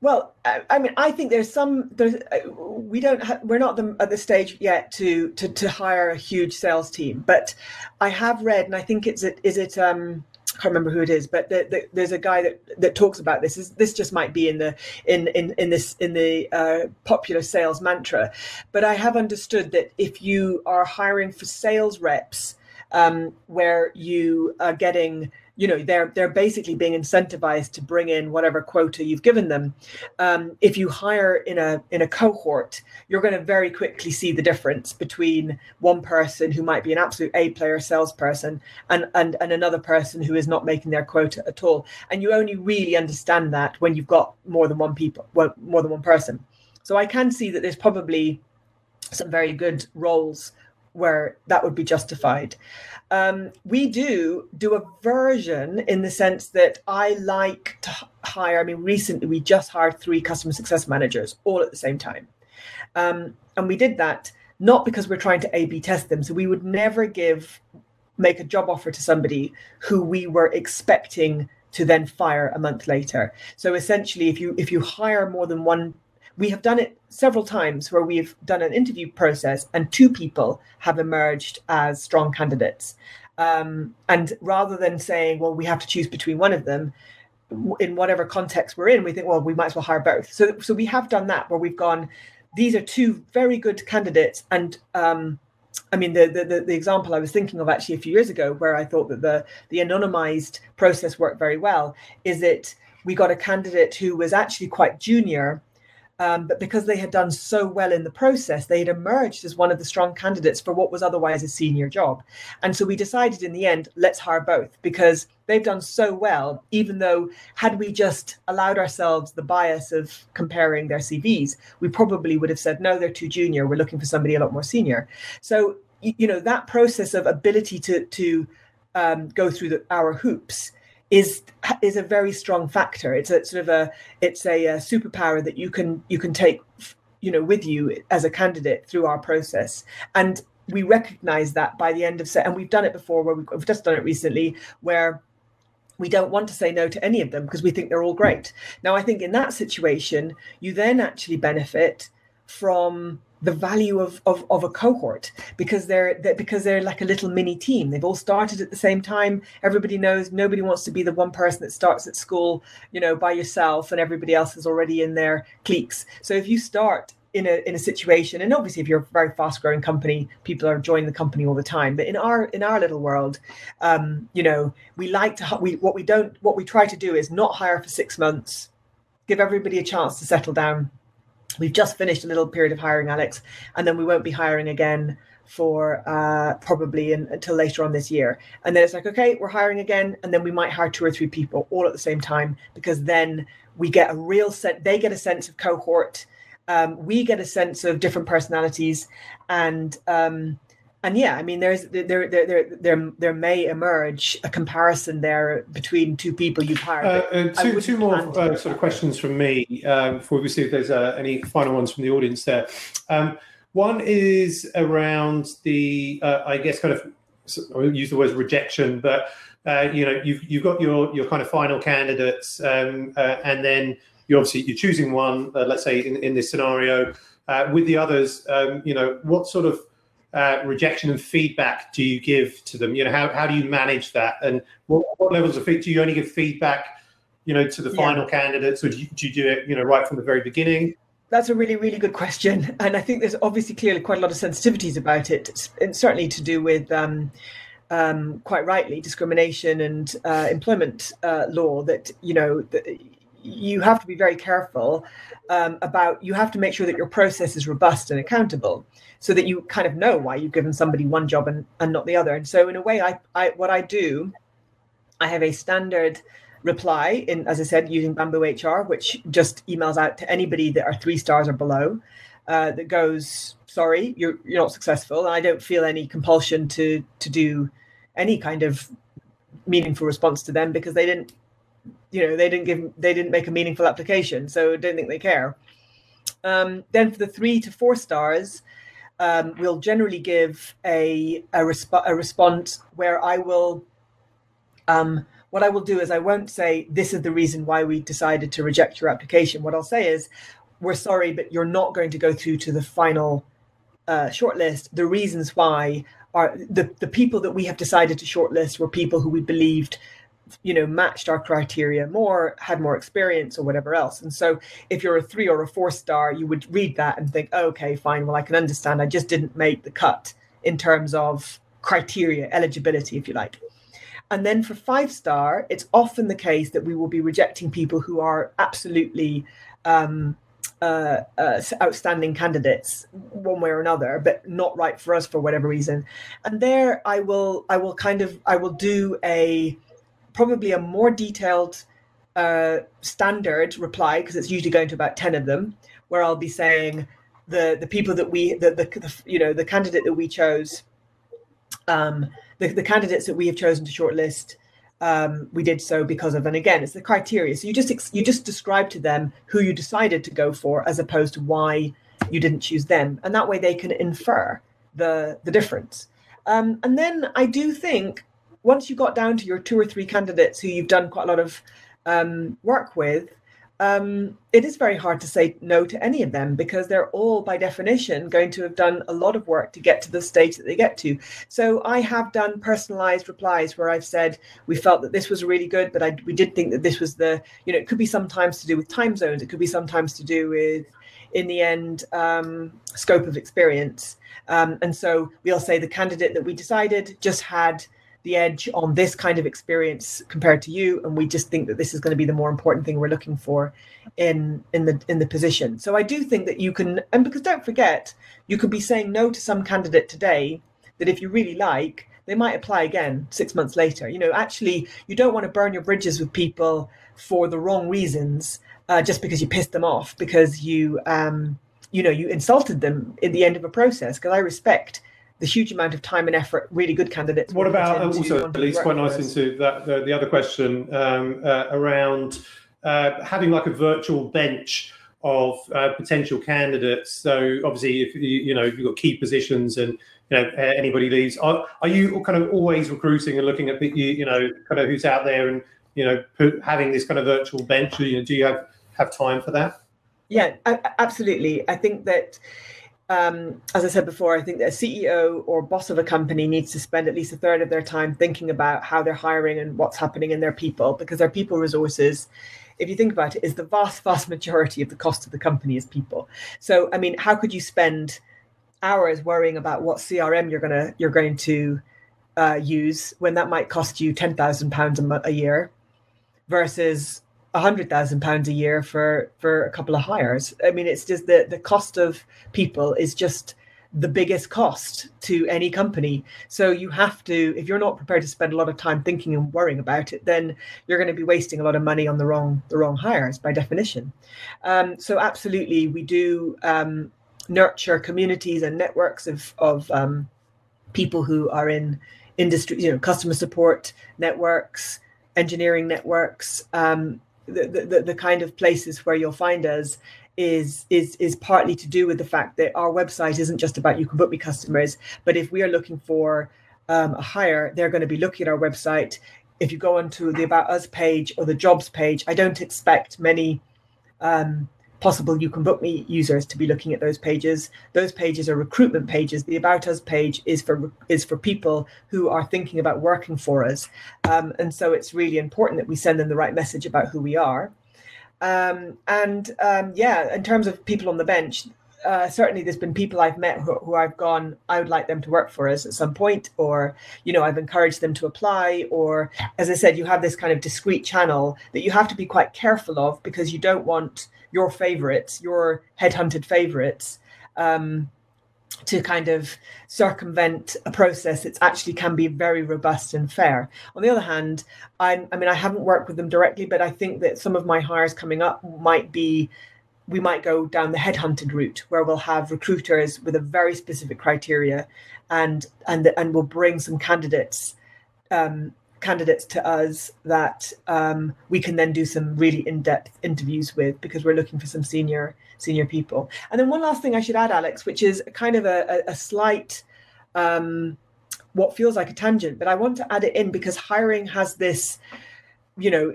Speaker 2: Well, I, I, mean, I think there's some. There's uh, we don't. Ha- we're not the, at the stage yet to, to to hire a huge sales team. But I have read, and I think it's it is it. Um, I can't remember who it is, but the, the, there's a guy that, that talks about this. This, this just might be in the in in, in this in the uh, popular sales mantra, but I have understood that if you are hiring for sales reps, um, where you are getting you know they're they're basically being incentivized to bring in whatever quota you've given them. Um, if you hire in a in a cohort you're going to very quickly see the difference between one person who might be an absolute a player salesperson and and and another person who is not making their quota at all. And you only really understand that when you've got more than one people well, more than one person. So i can see that there's probably some very good roles where that would be justified. Um, we do do a version in the sense that I like to hire. I mean, recently we just hired three customer success managers all at the same time. Um, and we did that not because we're trying to A B test them. So we would never give, make a job offer to somebody who we were expecting to then fire a month later. So essentially, if you if you hire more than one we have done it several times where we've done an interview process and two people have emerged as strong candidates. Um, and rather than saying, well, we have to choose between one of them, in whatever context we're in, we think, well, we might as well hire both. So, so we have done that where we've gone, these are two very good candidates. And um, I mean, the, the, the example I was thinking of actually a few years ago, where I thought that the the anonymized process worked very well, is that we got a candidate who was actually quite junior, um, but because they had done so well in the process, they had emerged as one of the strong candidates for what was otherwise a senior job. And so we decided in the end, let's hire both because they've done so well, even though had we just allowed ourselves the bias of comparing their CVs, we probably would have said, no, they're too junior. We're looking for somebody a lot more senior. So, you know, that process of ability to, to um, go through the, our hoops is is a very strong factor. It's a sort of a it's a, a, superpower that you can you can take you know with you as a candidate through our process and we recognize that by the end of set and we've done it before where we've, we've just done it recently where we don't want to say no to any of them because we think they're all great. Now, I think in that situation, you then actually benefit from the value of, of, of a cohort because they're, they're, because they're like a little mini team. They've all started at the same time. Everybody knows nobody wants to be the one person that starts at school you know by yourself and everybody else is already in their cliques. So if you start in a in a situation and obviously if you're a very fast growing company people are joining the company all the time but in our in our little world um you know we like to we what we don't what we try to do is not hire for 6 months give everybody a chance to settle down We've just finished a little period of hiring, Alex, and then we won't be hiring again for uh, probably in, until later on this year. And then it's like, okay, we're hiring again, and then we might hire two or three people all at the same time because then we get a real sense. They get a sense of cohort. Um, we get a sense of different personalities, and um, and yeah, I mean, there's there there there there there may emerge a comparison there between two people you've hired.
Speaker 1: Uh, uh, two two more uh, sort of questions from me um, before we see if there's uh, any final ones from the audience there. Um, one is around the, uh, I guess, kind of I use the word rejection, but uh, you know, you've you've got your your kind of final candidates, um, and then you obviously you're choosing one. let's say in, in this scenario, with the others, um, you know, what sort of uh, rejection and feedback do you give to them? You know, how, how do you manage that? And what, what levels of feedback do you only give feedback, you know, to the final candidates, or do you, do you do it, you know, right from the very beginning?
Speaker 2: That's a really, really good question, and I think there's obviously clearly quite a lot of sensitivities about it, and certainly to do with. Um, um, quite rightly, discrimination and uh, employment uh, law. That you know, the, you have to be very careful um, about. You have to make sure that your process is robust and accountable so that you kind of know why you've given somebody one job and, and not the other. And so in a way, I, I what I do, I have a standard reply in, as I said, using BambooHR, which just emails out to anybody that are three stars or below, uh, that goes, sorry, you're you're not successful. And I don't feel any compulsion to to do any kind of meaningful response to them because they didn't you know they didn't give they didn't make a meaningful application so don't think they care um, then for the three to four stars um, will generally give a a, resp- a response where I will. Um, what I will do is I won't say this is the reason why we decided to reject your application. What I'll say is, we're sorry, but you're not going to go through to the final uh, shortlist. The reasons why are the the people that we have decided to shortlist were people who we believed you know matched our criteria more had more experience or whatever else. And so if you're a three or a four star you would read that and think oh, okay fine well i can understand. I just didn't make the cut in terms of criteria eligibility if you like. And then for five star it's often the case that we will be rejecting people who are absolutely um, uh, uh, outstanding candidates one way or another but not right for us for whatever reason. And there i will i will kind of i will do a probably a more detailed uh, standard reply because it's usually going to about 10 of them where i'll be saying the the people that we the, the, the you know the candidate that we chose um the, the candidates that we have chosen to shortlist um, we did so because of and again it's the criteria. So you just you just describe to them who you decided to go for as opposed to why you didn't choose them. And that way they can infer the the difference. Um, and then i do think once you got down to your two or three candidates who you've done quite a lot of um, work with, um, it is very hard to say no to any of them because they're all, by definition, going to have done a lot of work to get to the stage that they get to. So I have done personalized replies where I've said we felt that this was really good, but I, we did think that this was the, you know, it could be sometimes to do with time zones, it could be sometimes to do with, in the end, um, scope of experience. Um, and so we'll say the candidate that we decided just had the edge on this kind of experience compared to you and we just think that this is going to be the more important thing we're looking for in in the in the position. So i do think that you can and because don't forget you could be saying no to some candidate today that if you really like they might apply again six months later. You know actually you don't want to burn your bridges with people for the wrong reasons uh, just because you pissed them off because you um you know you insulted them in the end of a process. Because i respect the huge amount of time and effort really good candidates.
Speaker 1: What about also leads quite nice into that the, the, other question um, uh, around uh, having like a virtual bench of uh, potential candidates. So obviously, if you, you know you've got key positions and you know anybody leaves, are, are you kind of always recruiting and looking at the, you, you know kind of who's out there and you know put, having this kind of virtual bench? You know, do you have have time for that?
Speaker 2: Yeah, absolutely. I think that um, as I said before, I think that a CEO or boss of a company needs to spend at least a third of their time thinking about how they're hiring and what's happening in their people, because their people resources, if you think about it, is the vast, vast majority of the cost of the company is people. So, I mean, how could you spend hours worrying about what CRM you're gonna you're going to uh, use when that might cost you ten thousand pounds a year, versus a hundred thousand pounds a year for for a couple of hires. I mean, it's just the the cost of people is just the biggest cost to any company. So you have to, if you're not prepared to spend a lot of time thinking and worrying about it, then you're going to be wasting a lot of money on the wrong the wrong hires by definition. Um, so absolutely, we do um, nurture communities and networks of of um, people who are in industry, you know, customer support networks, engineering networks, um, the, the, the kind of places where you'll find us is is is partly to do with the fact that our website isn't just about you can book me customers, but if we are looking for um, a hire, they're going to be looking at our website. If you go onto the About Us page or the Jobs page, I don't expect many um, possible you can book me users to be looking at those pages. Those pages are recruitment pages. The about us page is for is for people who are thinking about working for us. Um, and so it's really important that we send them the right message about who we are. Um, and um, yeah in terms of people on the bench uh, certainly there's been people I've met who, who, I've gone, I would like them to work for us at some point, or, you know, I've encouraged them to apply, or as I said, you have this kind of discrete channel that you have to be quite careful of because you don't want your favorites, your headhunted favorites, um, to kind of circumvent a process that actually can be very robust and fair. On the other hand, I'm, I mean, I haven't worked with them directly, but I think that some of my hires coming up might be we might go down the headhunted route where we'll have recruiters with a very specific criteria and and and we'll bring some candidates um, candidates to us that um, we can then do some really in-depth interviews with because we're looking for some senior senior people. And then one last thing i should add alex which is kind of a, a slight um, what feels like a tangent but i want to add it in because hiring has this you know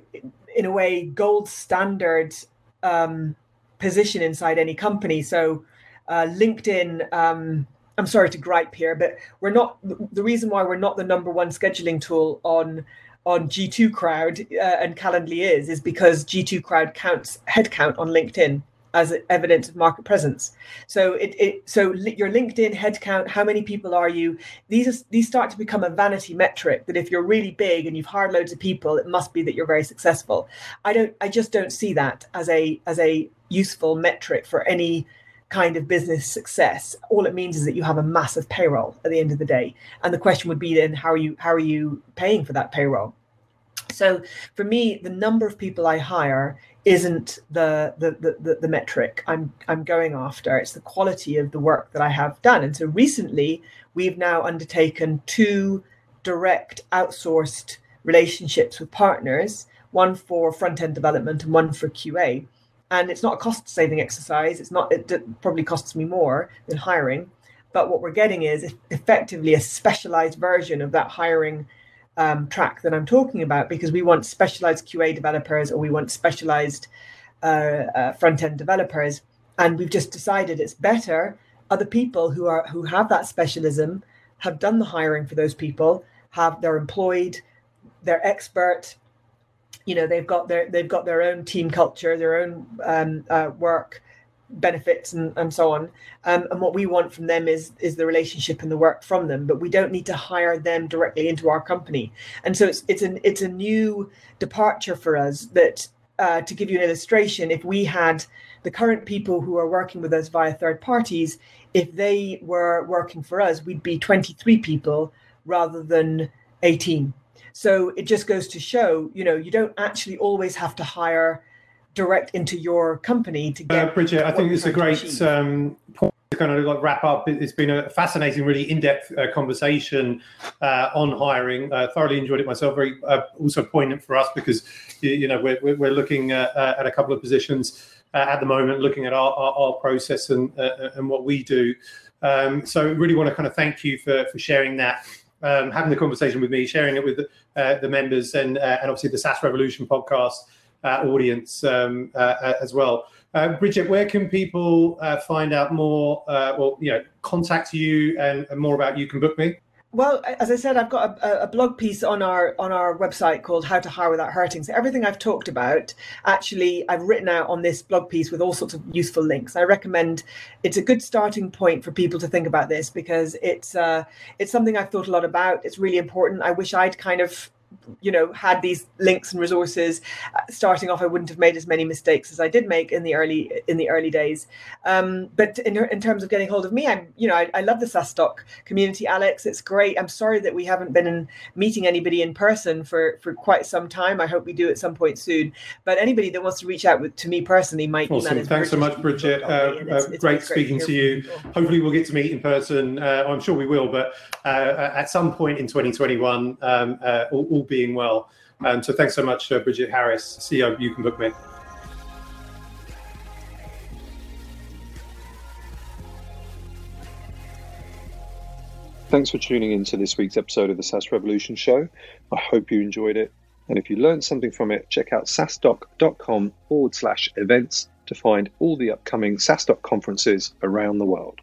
Speaker 2: in a way gold standard um, position inside any company. So uh, LinkedIn, um, I'm sorry to gripe here, but we're not the reason why we're not the number one scheduling tool on on G2 Crowd uh, and Calendly is is because G2 Crowd counts headcount on LinkedIn as evidence of market presence. So it, it so your LinkedIn headcount, how many people are you? These are, these start to become a vanity metric. That if you're really big and you've hired loads of people, it must be that you're very successful. I don't. I just don't see that as a as a useful metric for any kind of business success. All it means is that you have a massive payroll at the end of the day. And the question would be then how are you how are you paying for that payroll? So for me the number of people i hire isn't the the, the the metric i'm i'm going after. It's the quality of the work that i have done. And so recently we've now undertaken two direct outsourced relationships with partners one for front end development and one for qa and it's not a cost saving exercise. It's not it probably costs me more than hiring. But what we're getting is effectively a specialized version of that hiring um, track that i'm talking about because we want specialized qa developers or we want specialized uh, uh, front-end developers. And we've just decided it's better other people who are who have that specialism have done the hiring for those people have they're employed they're expert you know they've got their they've got their own team culture their own um, uh, work benefits and, and so on. Um, and what we want from them is is the relationship and the work from them but we don't need to hire them directly into our company. And so it's it's an it's a new departure for us that uh, to give you an illustration if we had the current people who are working with us via third parties if they were working for us we'd be 23 people rather than 18 so it just goes to show, you know, you don't actually always have to hire direct into your company to get.
Speaker 1: Uh, Bridget, I think it's a great um, point to kind of like wrap up. It's been a fascinating, really in-depth uh, conversation uh, on hiring. Uh, thoroughly enjoyed it myself. Very uh, also poignant for us because you know we're we're looking at, uh, at a couple of positions at the moment, looking at our our, our process and and what we do. Um, so really want to kind of thank you for for sharing that um, having the conversation with me, sharing it with uh, the members, and uh, and obviously the SaaS Revolution podcast uh, audience um, uh, uh, as well. Bridget, where can people find out more? well, you know, contact you and, and more about you can book me.
Speaker 2: Well, as I said, I've got a, a, blog piece on our on our website called "How to Hire Without Hurting." So everything I've talked about, actually, I've written out on this blog piece with all sorts of useful links. I recommend it's a good starting point for people to think about this because it's uh, it's something I've thought a lot about. It's really important. I wish I'd kind of you know had these links and resources. Uh, starting off i wouldn't have made as many mistakes as i did make in the early in the early days. Um, but in, in terms of getting hold of me i'm you know I, I love the SaaStock community alex. It's great. I'm sorry that we haven't been in, meeting anybody in person for for quite some time. I hope we do at some point soon. But anybody that wants to reach out with, to me personally my
Speaker 1: awesome. thanks so much bridget. uh, it's, it's great, great speaking to, to you. hopefully we'll get to meet in person. Uh, i'm sure we will but uh, at some point in 2021 um, uh, all, all being well. And so thanks so much, uh, Bridget Harris, CEO You Can Book Me.
Speaker 3: Thanks for tuning in to this week's episode of the SaaS Revolution Show. I hope you enjoyed it. And if you learned something from it, check out saastock.com forward slash events to find all the upcoming SaaStock conferences around the world.